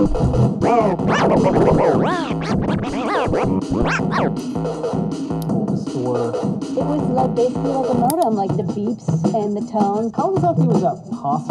It was like basically like a modem, like the beeps and the tones. How exactly was that possible?